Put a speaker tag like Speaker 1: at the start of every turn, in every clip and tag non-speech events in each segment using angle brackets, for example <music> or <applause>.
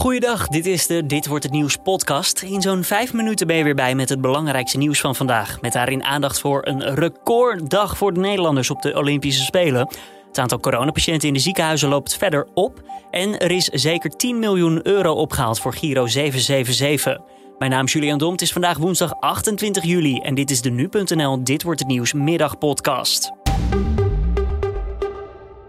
Speaker 1: Goeiedag, dit is de Dit wordt het nieuws podcast. In zo'n vijf minuten ben je weer bij met het belangrijkste nieuws van vandaag. Met daarin aandacht voor een recorddag voor de Nederlanders op de Olympische Spelen. Het aantal coronapatiënten in de ziekenhuizen loopt verder op. En er is zeker 10 miljoen euro opgehaald voor Giro 777. Mijn naam is Julian Dom. Het is vandaag woensdag 28 juli en dit is de Nu.nl Dit wordt het nieuws middagpodcast.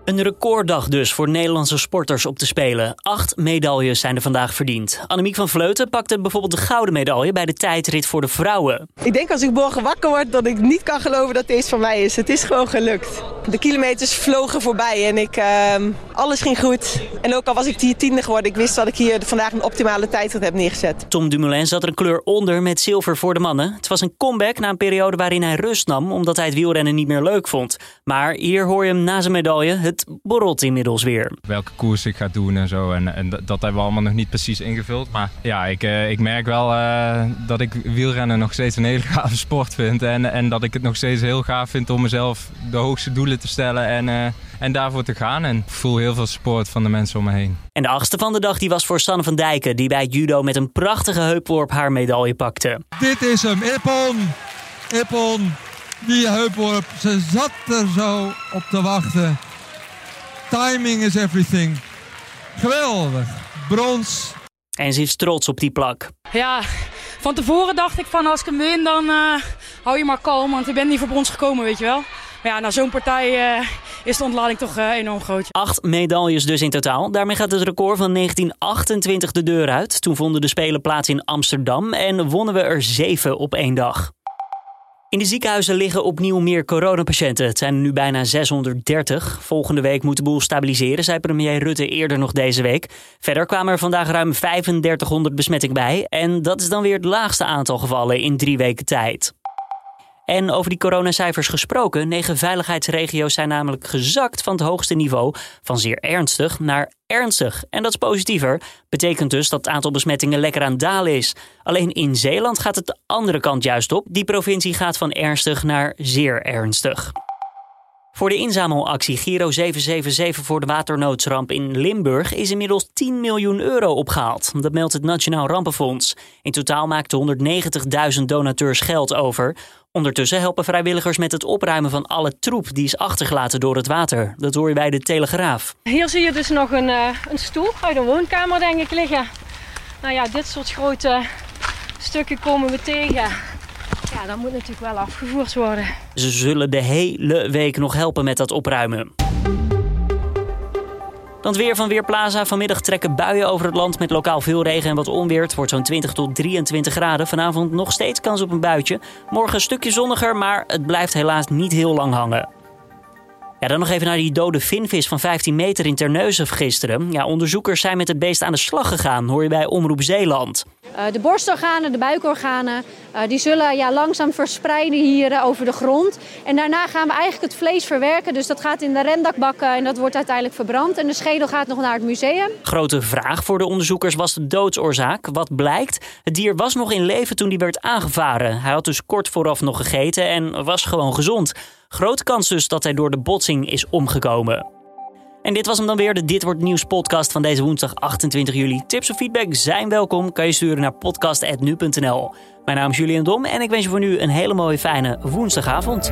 Speaker 1: Een recorddag dus voor Nederlandse sporters op te spelen. Acht medailles zijn er vandaag verdiend. Annemiek van Vleuten pakte bijvoorbeeld de gouden medaille bij de tijdrit voor de vrouwen.
Speaker 2: Ik denk als ik morgen wakker word dat ik niet kan geloven dat deze van mij is. Het is gewoon gelukt. De kilometers vlogen voorbij en ik, uh, alles ging goed. En ook al was ik hier tiende geworden, ik wist dat ik hier vandaag een optimale tijdrit heb neergezet.
Speaker 1: Tom Dumoulin zat er een kleur onder met zilver voor de mannen. Het was een comeback na een periode waarin hij rust nam omdat hij het wielrennen niet meer leuk vond. Maar hier hoor je hem na zijn medaille. Het borrelt inmiddels weer.
Speaker 3: Welke koers ik ga doen en zo. En, en dat hebben we allemaal nog niet precies ingevuld. Maar ja, ik, uh, ik merk wel uh, dat ik wielrennen nog steeds een hele <laughs> gave sport vind. En, en dat ik het nog steeds heel gaaf vind om mezelf de hoogste doelen te stellen. En, uh, en daarvoor te gaan. En ik voel heel veel support van de mensen om me heen.
Speaker 1: En de achtste van de dag die was voor Sanne van Dijken. Die bij judo met een prachtige heupworp haar medaille pakte.
Speaker 4: Dit is hem, Ippon. Ippon, die heupworp. Ze zat er zo op te wachten. Timing is everything. Geweldig. Brons.
Speaker 1: En ze is trots op die plak.
Speaker 5: Ja, van tevoren dacht ik van als ik hem win, dan uh, hou je maar kalm. Want ik ben niet voor brons gekomen, weet je wel. Maar ja, na zo'n partij uh, is de ontlading toch uh, enorm groot.
Speaker 1: Acht medailles dus in totaal. Daarmee gaat het record van 1928 de deur uit. Toen vonden de Spelen plaats in Amsterdam en wonnen we er zeven op één dag. In de ziekenhuizen liggen opnieuw meer coronapatiënten. Het zijn er nu bijna 630. Volgende week moet de boel stabiliseren, zei premier Rutte eerder nog deze week. Verder kwamen er vandaag ruim 3500 besmettingen bij. En dat is dan weer het laagste aantal gevallen in drie weken tijd. En over die coronacijfers gesproken, negen veiligheidsregio's zijn namelijk gezakt van het hoogste niveau van zeer ernstig naar ernstig. En dat is positiever. Betekent dus dat het aantal besmettingen lekker aan het dalen is. Alleen in Zeeland gaat het de andere kant juist op. Die provincie gaat van ernstig naar zeer ernstig. Voor de inzamelactie Giro 777 voor de waternoodramp in Limburg is inmiddels 10 miljoen euro opgehaald. Dat meldt het Nationaal Rampenfonds. In totaal maakten 190.000 donateurs geld over. Ondertussen helpen vrijwilligers met het opruimen van alle troep die is achtergelaten door het water. Dat hoor je bij de Telegraaf.
Speaker 6: Hier zie je dus nog een, uh, een stoel uit een woonkamer denk ik liggen. Nou ja, dit soort grote stukken komen we tegen. Ja, dat moet natuurlijk wel afgevoerd worden.
Speaker 1: Ze zullen de hele week nog helpen met dat opruimen. Dan het weer van Weerplaza. Vanmiddag trekken buien over het land met lokaal veel regen en wat onweer. Het wordt zo'n 20 tot 23 graden. Vanavond nog steeds kans op een buitje. Morgen een stukje zonniger, maar het blijft helaas niet heel lang hangen. Ja, dan nog even naar die dode vinvis van 15 meter in Terneuzen gisteren. Ja, onderzoekers zijn met het beest aan de slag gegaan, hoor je bij Omroep Zeeland.
Speaker 7: Uh, de borstorganen, de buikorganen, uh, die zullen ja, langzaam verspreiden hier uh, over de grond. En daarna gaan we eigenlijk het vlees verwerken. Dus dat gaat in de rendakbakken en dat wordt uiteindelijk verbrand. En de schedel gaat nog naar het museum.
Speaker 1: Grote vraag voor de onderzoekers was de doodsoorzaak. Wat blijkt? Het dier was nog in leven toen hij werd aangevaren. Hij had dus kort vooraf nog gegeten en was gewoon gezond. Grote kans dus dat hij door de botsing is omgekomen. En dit was hem dan weer, de Dit Wordt Nieuws podcast van deze woensdag 28 juli. Tips of feedback zijn welkom, kan je sturen naar podcast.nu.nl. Mijn naam is Julian Dom en ik wens je voor nu een hele mooie fijne woensdagavond.